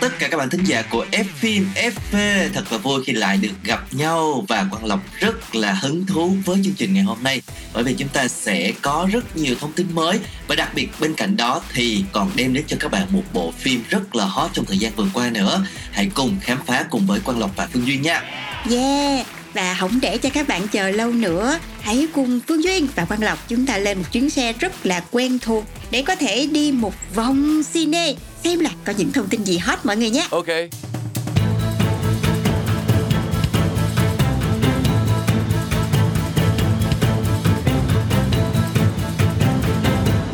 tất cả các bạn thính giả của F phim FP Thật là vui khi lại được gặp nhau Và Quang Lộc rất là hứng thú với chương trình ngày hôm nay. Bởi vì chúng ta sẽ có rất nhiều thông tin mới Và đặc biệt bên cạnh đó thì còn đem đến cho các bạn một bộ phim rất là hot trong thời gian vừa qua nữa. Hãy cùng khám phá cùng với Quang Lộc và Phương Duyên nha. Yeah, và không để cho các bạn chờ lâu nữa, hãy cùng Phương Duyên và Quang Lộc chúng ta lên một chuyến xe rất là quen thuộc để có thể đi một vòng cine xem là có những thông tin gì hot mọi người nhé. Ok.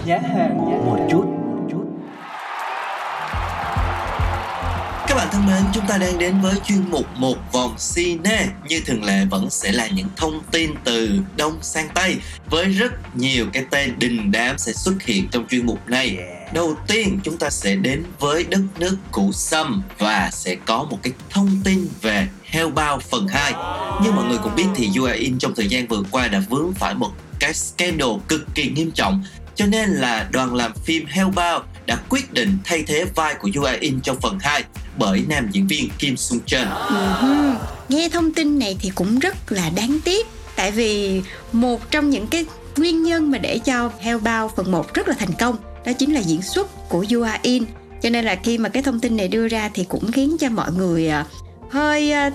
Giá hàng một chút. Các bạn thân mến, chúng ta đang đến với chuyên mục một vòng cine. Như thường lệ vẫn sẽ là những thông tin từ Đông sang Tây Với rất nhiều cái tên đình đám sẽ xuất hiện trong chuyên mục này Đầu tiên chúng ta sẽ đến với đất nước củ Sâm Và sẽ có một cái thông tin về heo bao phần 2 Như mọi người cũng biết thì UAE trong thời gian vừa qua đã vướng phải một cái scandal cực kỳ nghiêm trọng. Cho nên là đoàn làm phim Hellbound đã quyết định thay thế vai của UAE In trong phần 2 bởi nam diễn viên Kim Sung Chun. Nghe thông tin này thì cũng rất là đáng tiếc. Tại vì một trong những cái nguyên nhân mà để cho Hellbound phần 1 rất là thành công đó chính là diễn xuất của Yua In. Cho nên là khi mà cái thông tin này đưa ra thì cũng khiến cho mọi người à, hơi à,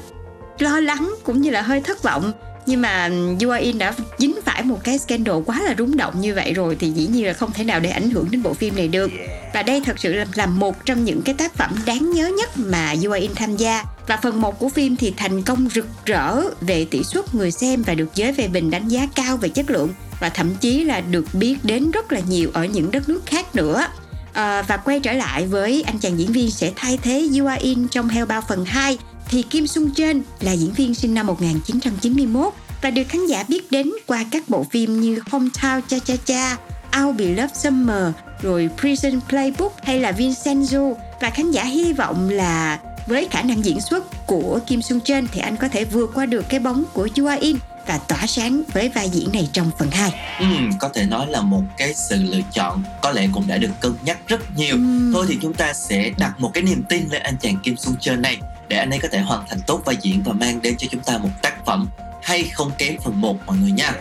lo lắng cũng như là hơi thất vọng. Nhưng mà Yua In đã dính phải một cái scandal quá là rúng động như vậy rồi thì dĩ nhiên là không thể nào để ảnh hưởng đến bộ phim này được. Và đây thật sự là, là một trong những cái tác phẩm đáng nhớ nhất mà Yua In tham gia và phần 1 của phim thì thành công rực rỡ về tỷ suất người xem và được giới phê bình đánh giá cao về chất lượng và thậm chí là được biết đến rất là nhiều ở những đất nước khác nữa. À, và quay trở lại với anh chàng diễn viên sẽ thay thế Yua In trong Hellbound phần 2 thì Kim Sung Jin là diễn viên sinh năm 1991 và được khán giả biết đến qua các bộ phim như Hometown Cha Cha Cha, I'll Be Love Summer, rồi Prison Playbook hay là Vincenzo. Và khán giả hy vọng là với khả năng diễn xuất của Kim Sung Chun thì anh có thể vượt qua được cái bóng của Yua In và tỏa sáng với vai diễn này trong phần 2. Ừm, có thể nói là một cái sự lựa chọn có lẽ cũng đã được cân nhắc rất nhiều. Ừm. Thôi thì chúng ta sẽ đặt một cái niềm tin lên anh chàng Kim Sung Chun này để anh ấy có thể hoàn thành tốt vai diễn và mang đến cho chúng ta một tác phẩm hay không kém phần 1 mọi người nha.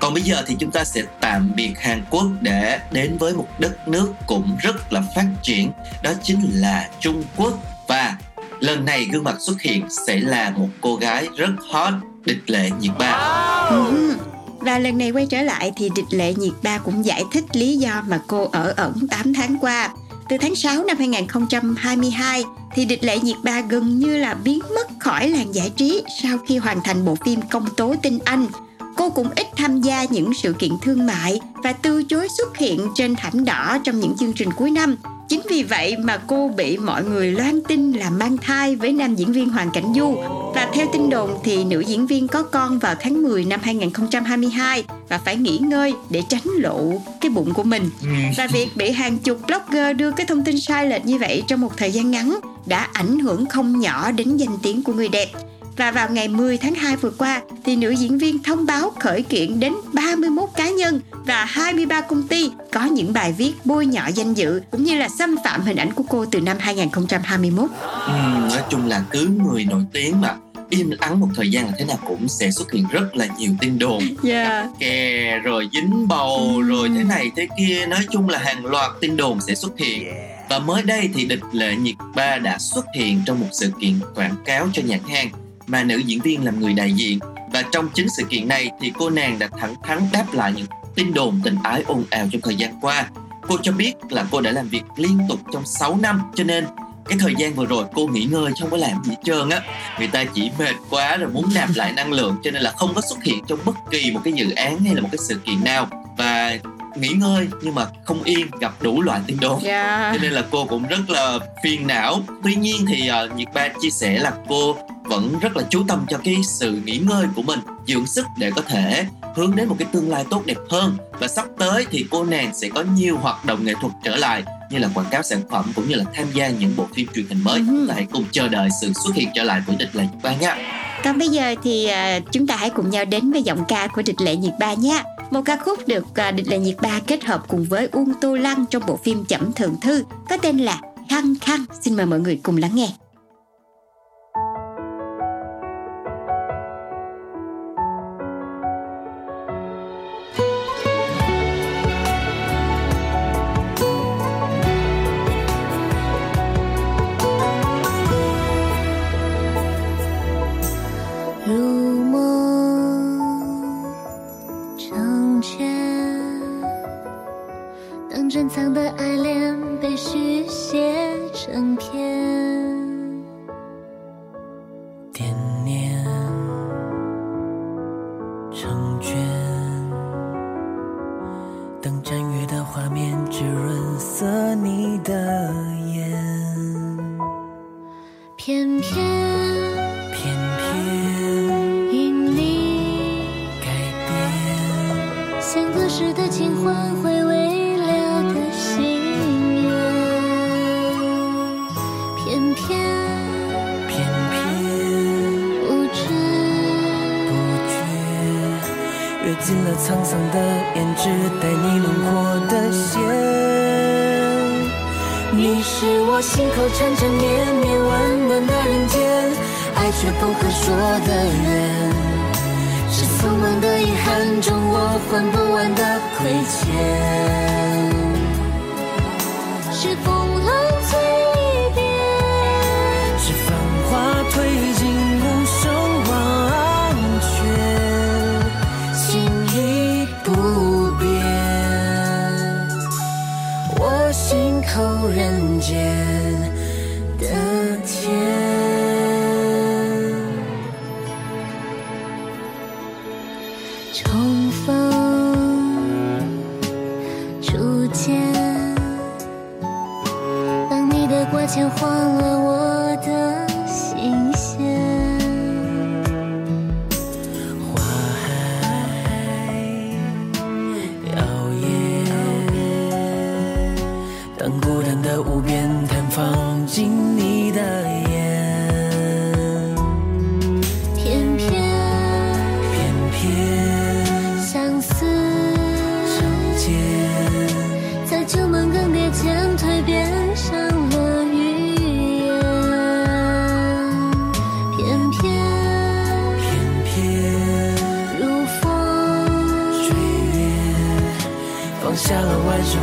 Còn bây giờ thì chúng ta sẽ tạm biệt Hàn Quốc để đến với một đất nước cũng rất là phát triển đó chính là Trung Quốc và lần này gương mặt xuất hiện sẽ là một cô gái rất hot, địch lệ nhiệt ba Wow. Ừ. Và lần này quay trở lại thì địch lệ nhiệt ba cũng giải thích lý do mà cô ở ẩn 8 tháng qua. Từ tháng 6 năm 2022 thì địch lệ nhiệt ba gần như là biến mất khỏi làng giải trí sau khi hoàn thành bộ phim Công tố tinh Anh. Cô cũng ít tham gia những sự kiện thương mại và từ chối xuất hiện trên thảm đỏ trong những chương trình cuối năm. Chính vì vậy mà cô bị mọi người loan tin là mang thai với nam diễn viên Hoàng Cảnh Du. Và theo tin đồn thì nữ diễn viên có con vào tháng 10 năm 2022 và phải nghỉ ngơi để tránh lộ cái bụng của mình. Và việc bị hàng chục blogger đưa cái thông tin sai lệch như vậy trong một thời gian ngắn đã ảnh hưởng không nhỏ đến danh tiếng của người đẹp. Và vào ngày 10 tháng 2 vừa qua thì nữ diễn viên thông báo khởi kiện đến 31 cá nhân và 23 công ty có những bài viết bôi nhọ danh dự cũng như là xâm phạm hình ảnh của cô từ năm 2021. Ừm, nói chung là cứ người nổi tiếng mà. Im ắng một thời gian là thế nào cũng sẽ xuất hiện rất là nhiều tin đồn. Yeah. kè rồi dính bầu rồi thế này thế kia. Nói chung là hàng loạt tin đồn sẽ xuất hiện. Và mới đây thì địch lệ nhiệt ba đã xuất hiện trong một sự kiện quảng cáo cho nhãn hàng mà nữ diễn viên làm người đại diện. Và trong chính sự kiện này thì cô nàng đã thẳng thắn đáp lại những tin đồn tình ái ồn ào trong thời gian qua. Cô cho biết là cô đã làm việc liên tục trong 6 năm cho nên cái thời gian vừa rồi cô nghỉ ngơi không có làm gì trơn á. Người ta chỉ mệt quá rồi muốn nạp lại năng lượng cho nên là không có xuất hiện trong bất kỳ một cái dự án hay là một cái sự kiện nào. Và nghỉ ngơi nhưng mà không yên gặp đủ loại tin đồn. Dạ. cho nên là cô cũng rất là phiền não. Tuy nhiên thì uh, nhiệt ba chia sẻ là cô vẫn rất là chú tâm cho cái sự nghỉ ngơi của mình dưỡng sức để có thể hướng đến một cái tương lai tốt đẹp hơn và sắp tới thì cô nàng sẽ có nhiều hoạt động nghệ thuật trở lại như là quảng cáo sản phẩm cũng như là tham gia những bộ phim truyền hình mới Ừ. chúng ta hãy cùng chờ đợi sự xuất hiện trở lại của địch là nhiệt ba nha Còn bây giờ thì à, chúng ta hãy cùng nhau đến với giọng ca của Địch Lệ Nhiệt Ba nhé. Một ca khúc được à, Địch Lệ Nhiệt Ba kết hợp cùng với Uông Tô Lăng trong bộ phim Chẩm Thượng Thư có tên là Khăng Khăng. Xin mời mọi người cùng lắng nghe. 被续写成篇，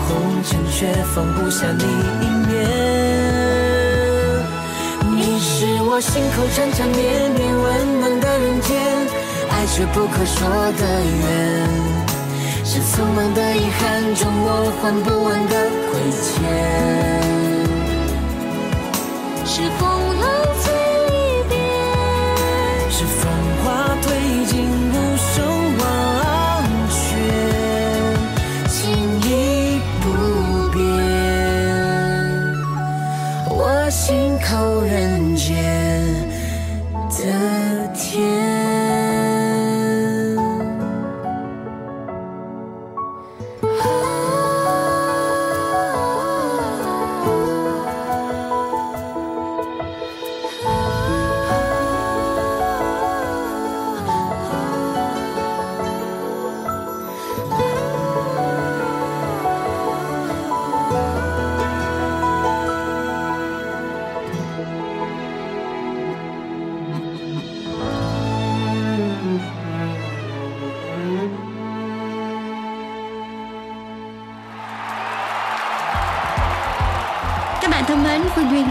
红尘，却放不下你一面。你是我心口缠缠绵绵温暖的人间，爱却不可说的缘，是匆忙的遗憾中我还不完的亏欠。是风浪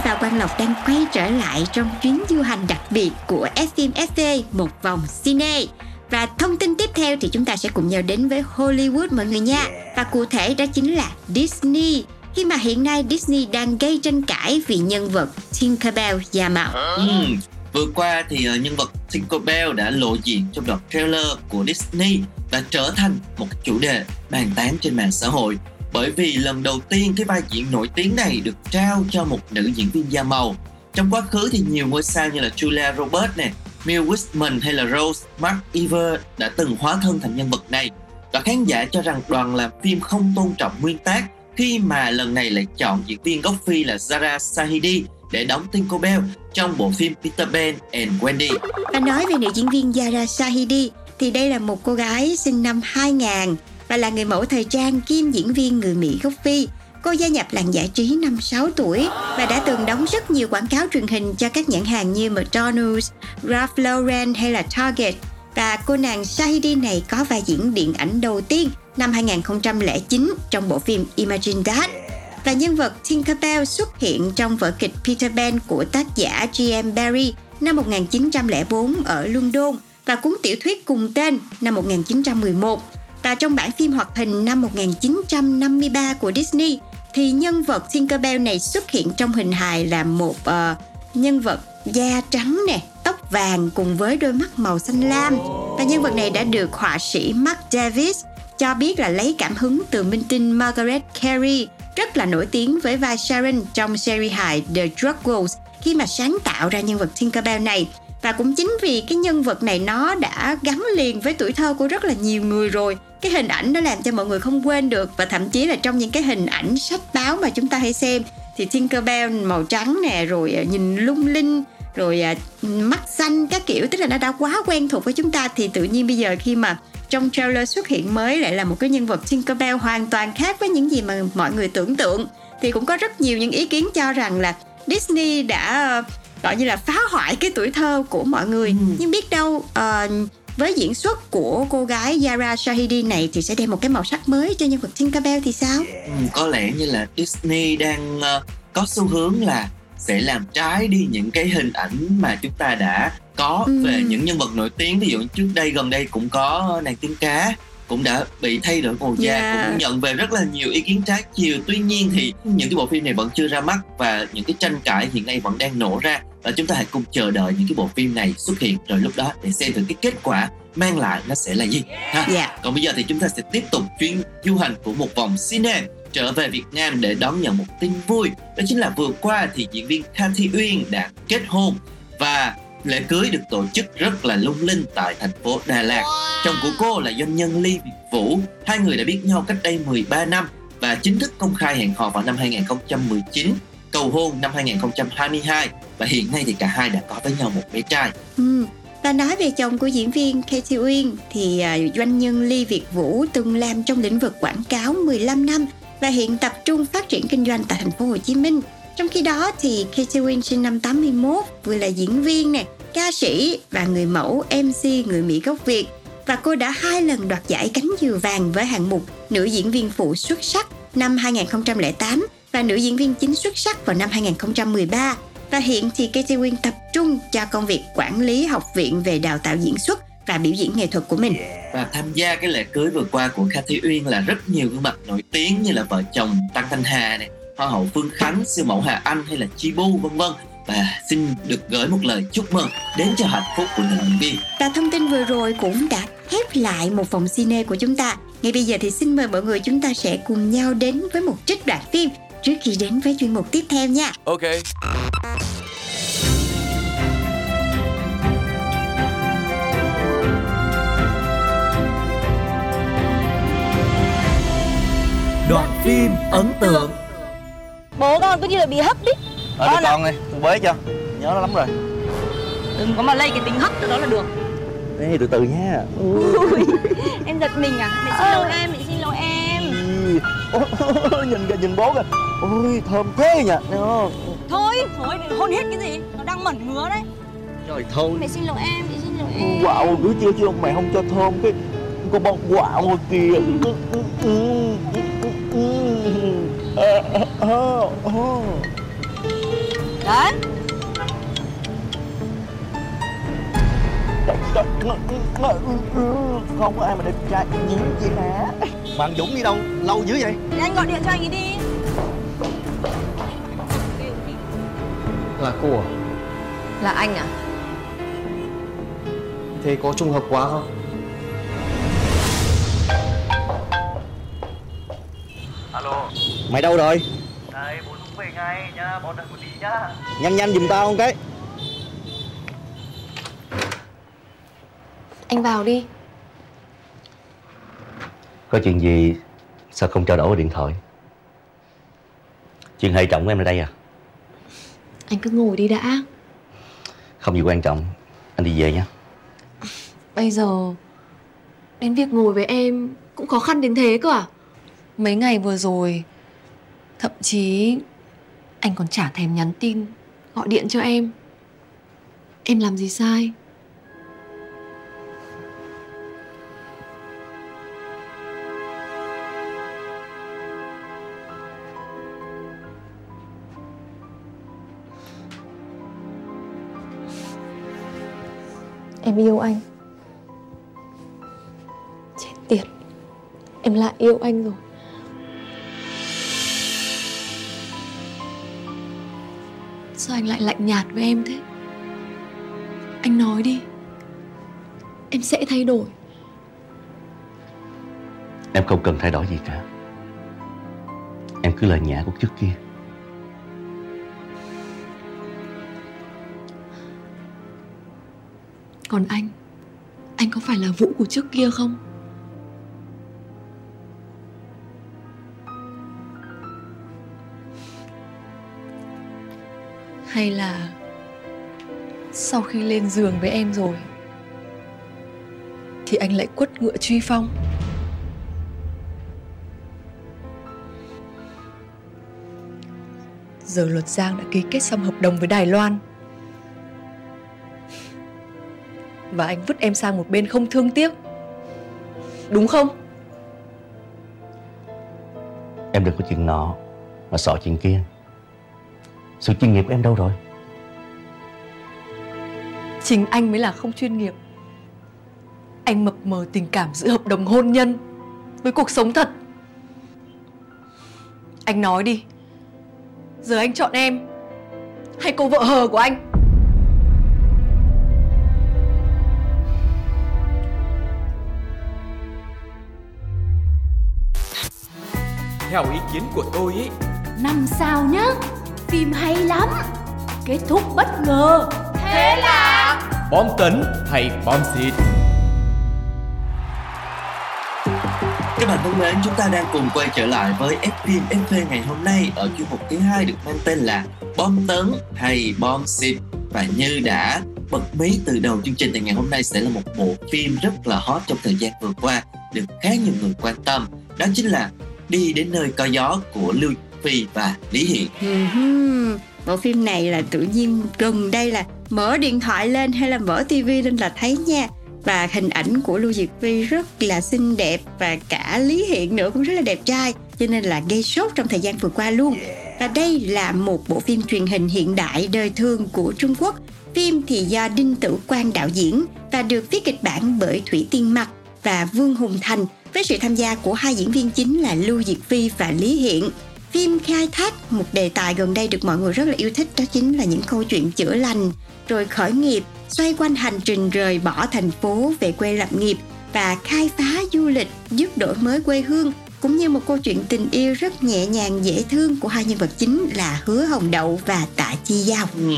và Quang Lộc đang quay trở lại trong chuyến du hành đặc biệt của FM FV một vòng cine. Và thông tin tiếp theo thì chúng ta sẽ cùng nhau đến với Hollywood mọi người nha. Và cụ thể đó chính là Disney. khi mà hiện nay Disney đang gây tranh cãi vì nhân vật Tinkerbell da mạo. Ừ. Vừa qua thì ờ, nhân vật Tinkerbell đã lộ diện trong đoạn trailer của Disney và trở thành một chủ đề bàn tán trên mạng xã hội bởi vì lần đầu tiên cái vai diễn nổi tiếng này được trao cho một nữ diễn viên da màu. Trong quá khứ thì nhiều ngôi sao như là Julia Roberts nè, Mel Gibson hay là Rose McIver đã từng hóa thân thành nhân vật này và khán giả cho rằng đoàn làm phim không tôn trọng nguyên tác khi mà lần này lại chọn diễn viên gốc Phi là Zara Sahidi để đóng Tinkerbell trong bộ phim Peter Pan and Wendy. Và nói về nữ diễn viên Zara Shahidi thì đây là một cô gái sinh năm 2000 và là người mẫu thời trang kiêm diễn viên người Mỹ gốc Phi. Cô gia nhập làng giải trí năm 6 tuổi và đã từng đóng rất nhiều quảng cáo truyền hình cho các nhãn hàng như McDonald's, Ralph Lauren hay là Target. Và cô nàng Shahidi này có vai diễn điện ảnh đầu tiên năm 2009 trong bộ phim Imagine That và nhân vật Tinkerbell xuất hiện trong vở kịch Peter Pan của tác giả G.M. Barrie năm 1904 ở London và cuốn tiểu thuyết cùng tên năm 1911 và trong bản phim hoạt hình năm 1953 của Disney thì nhân vật Tinkerbell này xuất hiện trong hình hài là một uh, nhân vật da trắng nè, tóc vàng cùng với đôi mắt màu xanh lam. Và nhân vật này đã được họa sĩ Mark Davis cho biết là lấy cảm hứng từ minh tinh Margaret Carey rất là nổi tiếng với vai Sharon trong series hài The Druggles khi mà sáng tạo ra nhân vật Tinkerbell này và cũng chính vì cái nhân vật này nó đã gắn liền với tuổi thơ của rất là nhiều người rồi. Cái hình ảnh nó làm cho mọi người không quên được và thậm chí là trong những cái hình ảnh sách báo mà chúng ta hay xem thì Tinkerbell màu trắng nè, rồi à, nhìn lung linh, rồi à, mắt xanh các kiểu, tức là nó đã quá quen thuộc với chúng ta. Thì tự nhiên bây giờ khi mà trong trailer xuất hiện mới lại là một cái nhân vật Tinkerbell hoàn toàn khác với những gì mà mọi người tưởng tượng. Thì cũng có rất nhiều những ý kiến cho rằng là Disney đã gọi như là phá hoại cái tuổi thơ của mọi người ừ. nhưng biết đâu uh, với diễn xuất của cô gái Yara Shahidi này thì sẽ đem một cái màu sắc mới cho nhân vật Tinkerbell thì sao? Ừ, có lẽ như là Disney đang uh, có xu hướng là sẽ làm trái đi những cái hình ảnh mà chúng ta đã có ừ. về những nhân vật nổi tiếng ví dụ trước đây gần đây cũng có nàng tiên cá cũng đã bị thay đổi màu da yeah. cũng nhận về rất là nhiều ý kiến trái chiều tuy nhiên thì những cái bộ phim này vẫn chưa ra mắt và những cái tranh cãi hiện nay vẫn đang nổ ra và chúng ta hãy cùng chờ đợi những cái bộ phim này xuất hiện rồi lúc đó để xem thử cái kết quả mang lại nó sẽ là gì ha yeah. còn bây giờ thì chúng ta sẽ tiếp tục chuyến du hành của một vòng cine trở về Việt Nam để đón nhận một tin vui đó chính là vừa qua thì diễn viên Cathy Uyên đã kết hôn và lễ cưới được tổ chức rất là lung linh tại thành phố Đà Lạt. Chồng của cô là doanh nhân Ly Việt Vũ. Hai người đã biết nhau cách đây 13 năm và chính thức công khai hẹn hò vào năm 2019, cầu hôn năm 2022 và hiện nay thì cả hai đã có với nhau một bé trai. Ừ. Và nói về chồng của diễn viên Katie Uyên thì uh, doanh nhân Ly Việt Vũ từng làm trong lĩnh vực quảng cáo 15 năm và hiện tập trung phát triển kinh doanh tại thành phố Hồ Chí Minh. Trong khi đó thì Katie Win sinh năm 81 vừa là diễn viên nè, ca sĩ và người mẫu MC người Mỹ gốc Việt và cô đã hai lần đoạt giải cánh diều vàng với hạng mục nữ diễn viên phụ xuất sắc năm 2008 và nữ diễn viên chính xuất sắc vào năm 2013. Và hiện thì Katie Win tập trung cho công việc quản lý học viện về đào tạo diễn xuất và biểu diễn nghệ thuật của mình. Và tham gia cái lễ cưới vừa qua của Kathy Uyên là rất nhiều gương mặt nổi tiếng như là vợ chồng Tăng Thanh Hà này, Hoa hậu Phương Khánh, siêu mẫu Hà Anh hay là Chi Bu vân vân và xin được gửi một lời chúc mừng đến cho hạnh phúc của nữ diễn viên. Và thông tin vừa rồi cũng đã khép lại một vòng cine của chúng ta. Ngay bây giờ thì xin mời mọi người chúng ta sẽ cùng nhau đến với một trích đoạn phim trước khi đến với chuyên mục tiếp theo nha. Ok. Đoạn phim ấn tượng Bố con cứ như là bị hấp đi. Ờ con, con đi, con bế cho. Nhớ nó lắm rồi. Đừng có mà lây cái tính hấp cho đó là được. Ê, từ từ nha. Ui, Em giật mình à? Mẹ xin lỗi em, mẹ xin lỗi em. Nhìn kìa, nhìn bố kìa. Ôi, thơm thế nhỉ Thôi, thôi, hôn hết cái gì? Nó đang mẩn ngứa đấy. Trời thôi Mẹ xin lỗi em, mẹ xin lỗi em. Wow, cứ chưa chưa mẹ không cho thơm cái Con bông quạo ờ ờ. ồ ừ, ừ. Không có ai mà đẹp trai nhiễm vậy hả Bạn Dũng đi đâu, lâu dữ vậy Để anh gọi điện cho anh ấy đi Là cô à? Là anh à? Thế có trùng hợp quá không? Alo Mày đâu rồi? Về ngay nhá, bọn đợi một tí nhá Nhanh nhanh giùm tao không cái Anh vào đi Có chuyện gì sao không trao đổi qua điện thoại? Chuyện hệ trọng của em ở đây à? Anh cứ ngồi đi đã Không gì quan trọng, anh đi về nhé. Bây giờ Đến việc ngồi với em Cũng khó khăn đến thế cơ à Mấy ngày vừa rồi Thậm chí anh còn chả thèm nhắn tin, Gọi điện cho em. Em làm gì sai? Em yêu anh. Chết tiệt. Em lại yêu anh rồi. Sao anh lại lạnh nhạt với em thế Anh nói đi Em sẽ thay đổi Em không cần thay đổi gì cả. Em cứ là nhã của trước kia. Còn anh Anh có phải là Vũ của trước kia không Hay là Sau khi lên giường với em rồi, Thì anh lại quất ngựa truy phong Giờ luật Giang đã ký kết xong hợp đồng với Đài Loan Và anh vứt em sang một bên không thương tiếc Đúng không? Em đừng có chuyện nọ, mà sợ chuyện kia. Sự chuyên nghiệp của em đâu rồi? Chính anh mới là không chuyên nghiệp. Anh mập mờ tình cảm giữa hợp đồng hôn nhân Với cuộc sống thật. Anh nói đi. Giờ anh chọn em Hay cô vợ hờ của anh? Theo ý kiến của tôi ý Năm sao nhá Phim hay lắm. Kết thúc bất ngờ. Thế là Bom tấn hay bom xịt? Các bạn thân mến, chúng ta đang cùng quay trở lại với Fphim FV ngày hôm nay ở chuyên mục thứ hai được mang tên là Bom tấn hay bom xịt. Và như đã bật mí từ đầu chương trình thì ngày hôm nay sẽ là một bộ phim rất là hot trong thời gian vừa qua được khá nhiều người quan tâm. Đó chính là Đi đến nơi có gió của Lưu Phi và Lý Hiện Ừm, Bộ phim này là tự nhiên gần đây là mở điện thoại lên hay là mở tivi lên là thấy nha. Và hình ảnh của Lưu Diệc Phi rất là xinh đẹp và cả Lý Hiện nữa cũng rất là đẹp trai cho nên là gây sốt trong thời gian vừa qua luôn. Và đây là một bộ phim truyền hình hiện đại đời thương của Trung Quốc. Phim thì do Đinh Tử Quang đạo diễn và được viết kịch bản bởi Thủy Tiên Mặc và Vương Hùng Thành với sự tham gia của hai diễn viên chính là Lưu Diệc Phi và Lý Hiện phim khai thác, một đề tài gần đây được mọi người rất là yêu thích, đó chính là những câu chuyện chữa lành, rồi khởi nghiệp, xoay quanh hành trình rời bỏ thành phố về quê lập nghiệp và khai phá du lịch, giúp đổi mới quê hương, cũng như một câu chuyện tình yêu rất nhẹ nhàng, dễ thương của hai nhân vật chính là Hứa Hồng Đậu và Tạ Chi Giao. Ừ.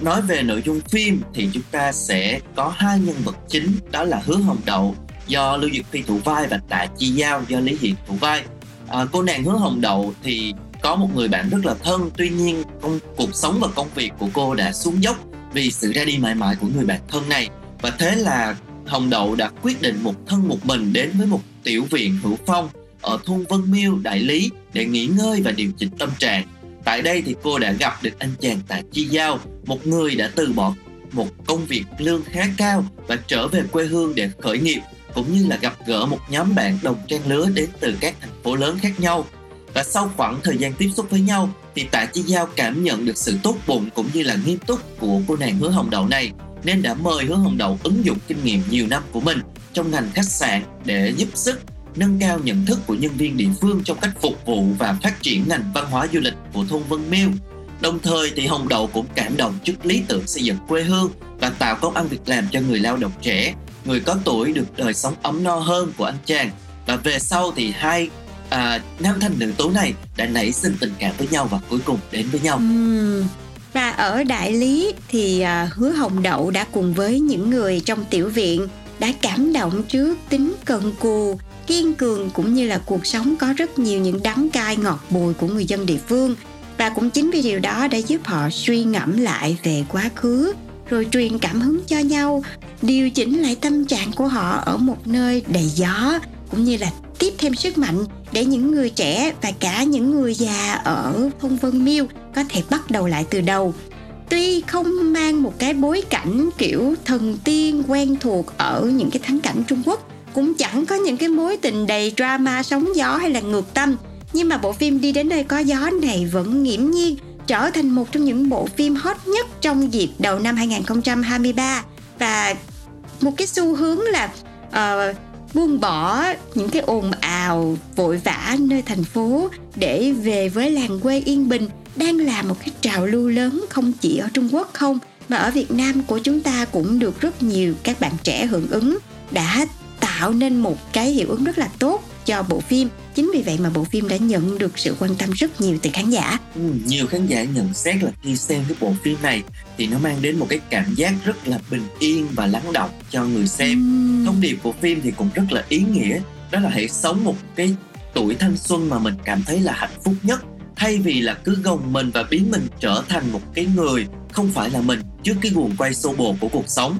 Nói về nội dung phim thì chúng ta sẽ có hai nhân vật chính, đó là Hứa Hồng Đậu do Lưu Dực Phi thủ vai và Tạ Chi Giao do Lý Hiện thủ vai. À, cô nàng Hứa Hồng Đậu thì có một người bạn rất là thân tuy nhiên công cuộc sống và công việc của cô đã xuống dốc vì sự ra đi mãi mãi của người bạn thân này và thế là Hồng Đậu đã quyết định một thân một mình đến với một tiểu viện Hữu Phong ở thôn Vân Miêu, Đại Lý để nghỉ ngơi và điều chỉnh tâm trạng. Tại đây thì cô đã gặp được anh chàng Tạ Chi Giao, một người đã từ bỏ một công việc lương khá cao và trở về quê hương để khởi nghiệp cũng như là gặp gỡ một nhóm bạn đồng trang lứa đến từ các thành phố lớn khác nhau. Và sau khoảng thời gian tiếp xúc với nhau thì Tạ Chi Giao cảm nhận được sự tốt bụng cũng như là nghiêm túc của cô nàng Hứa Hồng Đậu này nên đã mời Hứa Hồng Đậu ứng dụng kinh nghiệm nhiều năm của mình trong ngành khách sạn để giúp sức nâng cao nhận thức của nhân viên địa phương trong cách phục vụ và phát triển ngành văn hóa du lịch của thôn Vân Miêu. Đồng thời thì Hồng Đậu cũng cảm động trước lý tưởng xây dựng quê hương và tạo công ăn việc làm cho người lao động trẻ, người có tuổi được đời sống ấm no hơn của anh chàng. Và về sau thì hai à, nam thanh nữ tú này đã nảy sinh tình cảm với nhau và cuối cùng đến với nhau. Uhm. Và ở Đại Lý thì à, Hứa Hồng Đậu đã cùng với những người trong tiểu viện đã cảm động trước tính cần cù, kiên cường cũng như là cuộc sống có rất nhiều những đắng cay ngọt bùi của người dân địa phương. Và cũng chính vì điều đó đã giúp họ suy ngẫm lại về quá khứ, rồi truyền cảm hứng cho nhau, điều chỉnh lại tâm trạng của họ ở một nơi đầy gió, cũng như là tiếp thêm sức mạnh để những người trẻ và cả những người già ở thôn Vân Miêu có thể bắt đầu lại từ đầu. Tuy không mang một cái bối cảnh kiểu thần tiên quen thuộc ở những cái thắng cảnh Trung Quốc, cũng chẳng có những cái mối tình đầy drama sóng gió hay là ngược tâm, nhưng mà bộ phim đi đến nơi có gió này vẫn nghiễm nhiên trở thành một trong những bộ phim hot nhất trong dịp đầu năm 2023 và một cái xu hướng là uh, buông bỏ những cái ồn ào, vội vã nơi thành phố để về với làng quê yên bình đang là một cái trào lưu lớn không chỉ ở Trung Quốc không, mà ở Việt Nam của chúng ta cũng được rất nhiều các bạn trẻ hưởng ứng, đã tạo nên một cái hiệu ứng rất là tốt cho bộ phim chính vì vậy mà bộ phim đã nhận được sự quan tâm rất nhiều từ khán giả Ừ, nhiều khán giả nhận xét là khi xem cái bộ phim này thì nó mang đến một cái cảm giác rất là bình yên và lắng động cho người xem. Ừm. Thông điệp của phim thì cũng rất là ý nghĩa, đó là hãy sống một cái tuổi thanh xuân mà mình cảm thấy là hạnh phúc nhất thay vì là cứ gồng mình và biến mình trở thành một cái người không phải là mình trước cái guồng quay xô bồ của cuộc sống.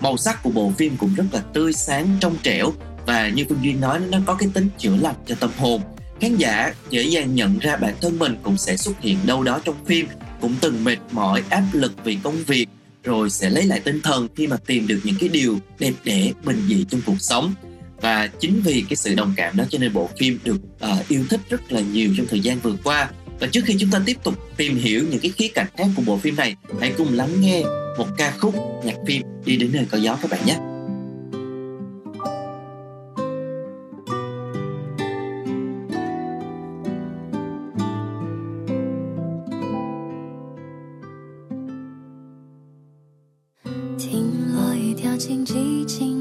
Màu sắc của bộ phim cũng rất là tươi sáng, trong trẻo và như Phương Duyên nói nó có cái tính chữa lành cho tâm hồn. Khán giả dễ dàng nhận ra bản thân mình cũng sẽ xuất hiện đâu đó trong phim, cũng từng mệt mỏi, áp lực vì công việc, rồi sẽ lấy lại tinh thần khi mà tìm được những cái điều đẹp đẽ, bình dị trong cuộc sống. Và chính vì cái sự đồng cảm đó cho nên bộ phim được uh, yêu thích rất là nhiều trong thời gian vừa qua. Và trước khi chúng ta tiếp tục tìm hiểu những cái khía cạnh khác của bộ phim này, hãy cùng lắng nghe một ca khúc nhạc phim đi đến nơi có gió các bạn nhé. "表情激情。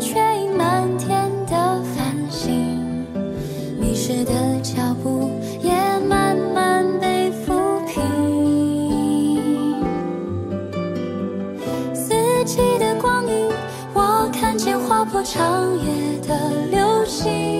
吹，满天的繁星，迷失的脚步也慢慢被抚平。四季的光影，我看见划破长夜的流星。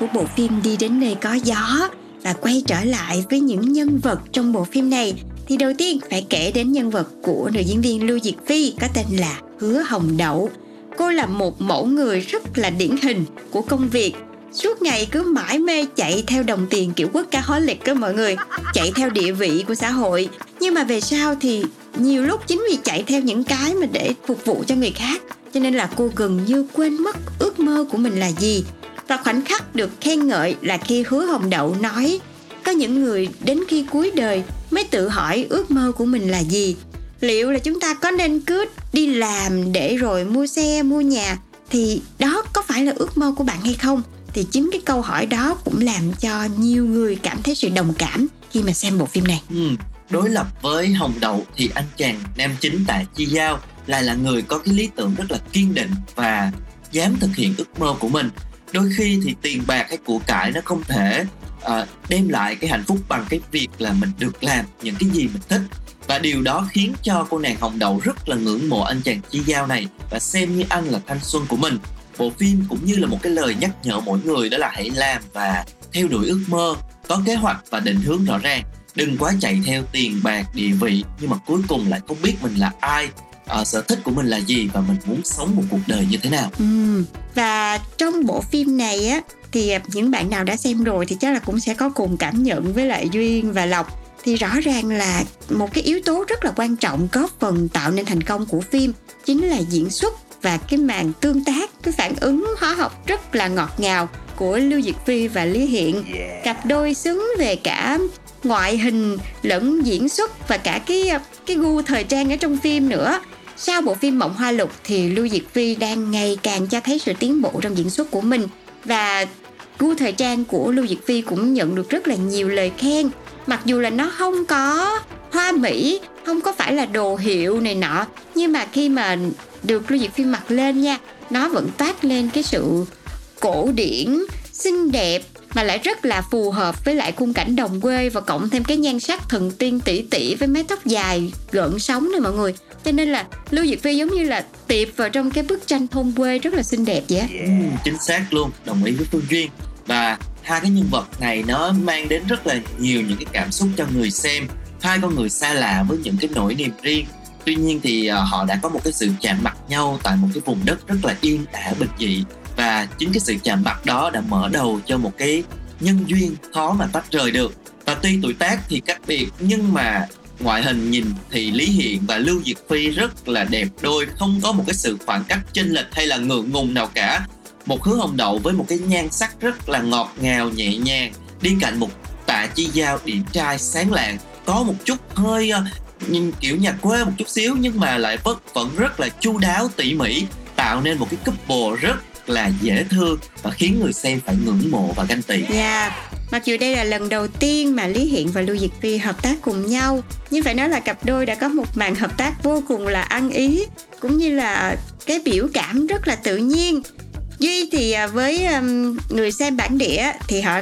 của bộ phim Đi đến nơi có gió và quay trở lại với những nhân vật trong bộ phim này. Thì đầu tiên phải kể đến nhân vật của nữ diễn viên Lưu Diệt Phi, có tên là Hứa Hồng Đậu. Cô là một mẫu người rất là điển hình của công việc. Suốt ngày cứ mãi mê chạy theo đồng tiền kiểu quốc ca hóa liệt cơ mọi người, chạy theo địa vị của xã hội. Nhưng mà về sau thì nhiều lúc chính vì chạy theo những cái mà để phục vụ cho người khác, cho nên là cô gần như quên mất ước mơ của mình là gì và khoảnh khắc được khen ngợi là khi hứa hồng đậu nói, có những người đến khi cuối đời mới tự hỏi ước mơ của mình là gì. Liệu là chúng ta có nên cứ đi làm để rồi mua xe, mua nhà, thì đó có phải là ước mơ của bạn hay không? Thì chính cái câu hỏi đó cũng làm cho nhiều người cảm thấy sự đồng cảm khi mà xem bộ phim này. Ừ. đối lập với hồng đậu thì anh chàng nam chính tại chi giao lại là người có cái lý tưởng rất là kiên định và dám thực hiện ước mơ của mình đôi khi thì tiền bạc hay của cải nó không thể uh, đem lại cái hạnh phúc bằng cái việc là mình được làm những cái gì mình thích. Và điều đó khiến cho cô nàng hồng đậu rất là ngưỡng mộ anh chàng chi giao này và xem như anh là thanh xuân của mình. Bộ phim cũng như là một cái lời nhắc nhở mỗi người đó là hãy làm và theo đuổi ước mơ có kế hoạch và định hướng rõ ràng. Đừng quá chạy theo tiền bạc địa vị nhưng mà cuối cùng lại không biết mình là ai uh, sở thích của mình là gì và mình muốn sống một cuộc đời như thế nào ừ. và trong bộ phim này á thì những bạn nào đã xem rồi thì chắc là cũng sẽ có cùng cảm nhận với lại duyên và lộc thì rõ ràng là một cái yếu tố rất là quan trọng góp phần tạo nên thành công của phim chính là diễn xuất và cái màn tương tác cái phản ứng hóa học rất là ngọt ngào của Lưu Diệt Phi và Lý Hiện yeah. cặp đôi xứng về cả ngoại hình lẫn diễn xuất và cả cái cái gu thời trang ở trong phim nữa sau bộ phim Mộng Hoa Lục thì Lưu Diệt Phi đang ngày càng cho thấy sự tiến bộ trong diễn xuất của mình. Và gu thời trang của Lưu Diệt Phi cũng nhận được rất là nhiều lời khen. Mặc dù là nó không có hoa mỹ, không có phải là đồ hiệu này nọ, nhưng mà khi mà được Lưu Diệt Phi mặc lên nha, nó vẫn toát lên cái sự cổ điển, xinh đẹp mà lại rất là phù hợp với lại khung cảnh đồng quê và cộng thêm cái nhan sắc thần tiên tỷ tỷ với mái tóc dài gợn sóng này mọi người. Cho nên là lưu Diệc phi giống như là tiệp vào trong cái bức tranh thôn quê rất là xinh đẹp vậy yeah. chính xác luôn, đồng ý với phương duyên. Và hai cái nhân vật này nó mang đến rất là nhiều những cái cảm xúc cho người xem. Hai con người xa lạ với những cái nỗi niềm riêng. Tuy nhiên thì ờ, họ đã có một cái sự chạm mặt nhau tại một cái vùng đất rất là yên ả bình dị và chính cái sự chạm mặt đó đã mở đầu cho một cái nhân duyên khó mà tách rời được. Và tuy tuổi tác thì cách biệt, nhưng mà ngoại hình nhìn thì Lý Hiện và Lưu Diệt Phi rất là đẹp đôi, không có một cái sự khoảng cách chênh lệch hay là ngượng ngùng nào cả. Một hứa hồng đậu với một cái nhan sắc rất là ngọt ngào, nhẹ nhàng, đi cạnh một tạ chi giao điển trai sáng lạng, có một chút hơi ờ, nhìn kiểu nhà quê một chút xíu nhưng mà lại vẫn vẫn rất là chu đáo, tỉ mỉ, tạo nên một cái couple rất là dễ thương và khiến người xem phải ngưỡng mộ và ganh tị. Yeah. Mặc dù đây là lần đầu tiên mà Lý Hiện và Lưu Diệt Phi hợp tác cùng nhau, nhưng phải nói là cặp đôi đã có một màn hợp tác vô cùng là ăn ý, cũng như là cái biểu cảm rất là tự nhiên. Duy thì à, với người xem bản địa thì họ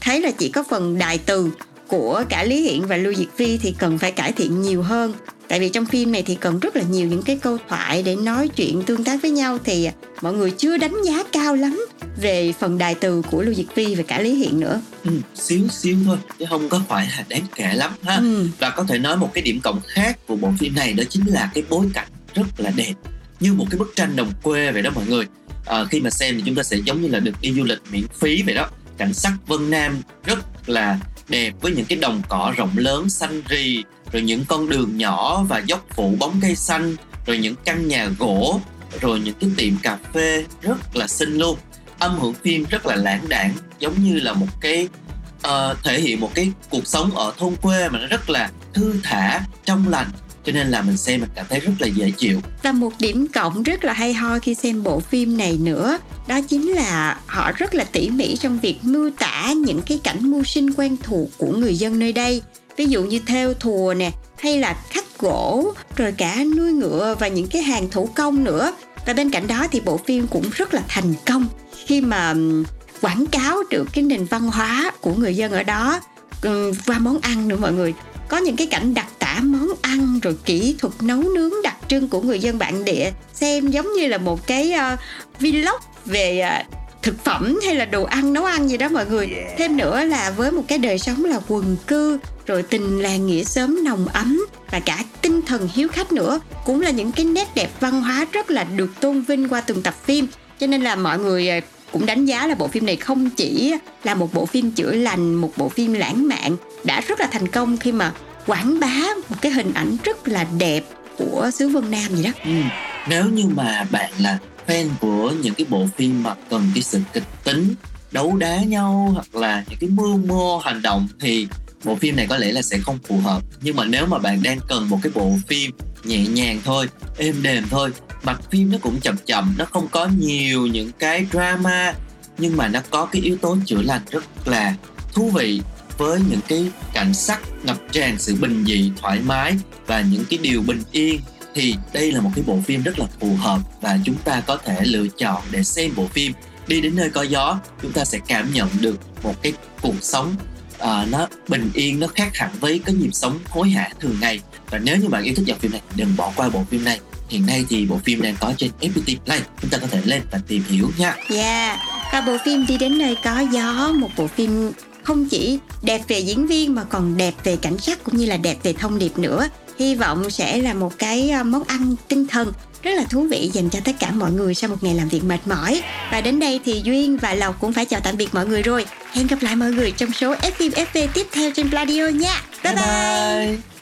thấy là chỉ có phần đại từ của cả Lý Hiện và Lưu Diệt Phi thì cần phải cải thiện nhiều hơn tại vì trong phim này thì cần rất là nhiều những cái câu thoại để nói chuyện tương tác với nhau thì mọi người chưa đánh giá cao lắm về phần đài từ của Lưu Diệt Phi và cả Lý Hiện nữa. Ừ, xíu xíu thôi chứ không có phải là đáng kể lắm ha. Ừ. và có thể nói một cái điểm cộng khác của bộ phim này đó chính là cái bối cảnh rất là đẹp như một cái bức tranh đồng quê vậy đó mọi người. À, khi mà xem thì chúng ta sẽ giống như là được đi du lịch miễn phí vậy đó. Cảnh sắc Vân Nam rất là đẹp với những cái đồng cỏ rộng lớn xanh rì rồi những con đường nhỏ và dốc phủ bóng cây xanh rồi những căn nhà gỗ rồi những cái tiệm cà phê rất là xinh luôn. Âm hưởng phim rất là lãng đảng giống như là một cái uh, thể hiện một cái cuộc sống ở thôn quê mà nó rất là thư thả trong lành. Cho nên là mình xem mình cảm thấy rất là dễ chịu. Và một điểm cộng rất là hay ho khi xem bộ phim này nữa đó chính là họ rất là tỉ mỉ trong việc mưu tả những cái cảnh mưu sinh quen thuộc của người dân nơi đây ví dụ như theo thùa nè hay là khắc gỗ rồi cả nuôi ngựa và những cái hàng thủ công nữa. Và bên cạnh đó thì bộ phim cũng rất là thành công. Khi mà quảng cáo được cái nền văn hóa của người dân ở đó qua món ăn nữa mọi người. Có những cái cảnh đặc tả món ăn rồi kỹ thuật nấu nướng đặc trưng của người dân bản địa xem giống như là một cái uh, vlog về uh, thực phẩm hay là đồ ăn nấu ăn gì đó mọi người. Thêm nữa là với một cái đời sống là quần cư rồi tình làng nghĩa xóm nồng ấm và cả tinh thần hiếu khách nữa cũng là những cái nét đẹp văn hóa rất là được tôn vinh qua từng tập phim cho nên là mọi người ờ, cũng đánh giá là bộ phim này không chỉ là một bộ phim chữa lành, một bộ phim lãng mạn, đã rất là thành công khi mà quảng bá một cái hình ảnh rất là đẹp của xứ Vân Nam gì đó. Ừ. Nếu như mà bạn là fan của những cái bộ phim mà cần cái sự kịch tính, đấu đá nhau hoặc là những cái mưu mô hành động thì bộ phim này có lẽ là sẽ không phù hợp. Nhưng mà nếu mà bạn đang cần một cái bộ phim nhẹ nhàng thôi, êm đềm thôi, mặt phim nó cũng chậm chậm, nó không có nhiều những cái drama, nhưng mà nó có cái yếu tố chữa lành rất là thú vị với những cái cảnh sắc ngập tràn, sự bình dị, thoải mái và những cái điều bình yên, thì đây là một cái bộ phim rất là phù hợp và chúng ta có thể lựa chọn để xem bộ phim. Đi đến nơi có gió, chúng ta sẽ cảm nhận được một cái cuộc sống uh, nó bình yên nó khác hẳn với cái nhịp sống hối hả thường ngày. Và nếu như bạn yêu thích dòng phim này đừng bỏ qua bộ phim này. Hiện nay thì bộ phim đang có trên FPT Play. Chúng ta có thể lên và tìm hiểu nha. Yeah và bộ phim đi đến nơi có gió một bộ phim không chỉ đẹp về diễn viên mà còn đẹp về cảnh sắc cũng như là đẹp về thông điệp nữa. Hy vọng sẽ là một cái ờ, món ăn tinh thần rất là thú vị dành cho tất cả mọi người sau một ngày làm việc mệt mỏi và đến đây thì duyên và lộc cũng phải chào tạm biệt mọi người rồi hẹn gặp lại mọi người trong số F phim FV tiếp theo trên Pladio nha bye bye, bye. bye.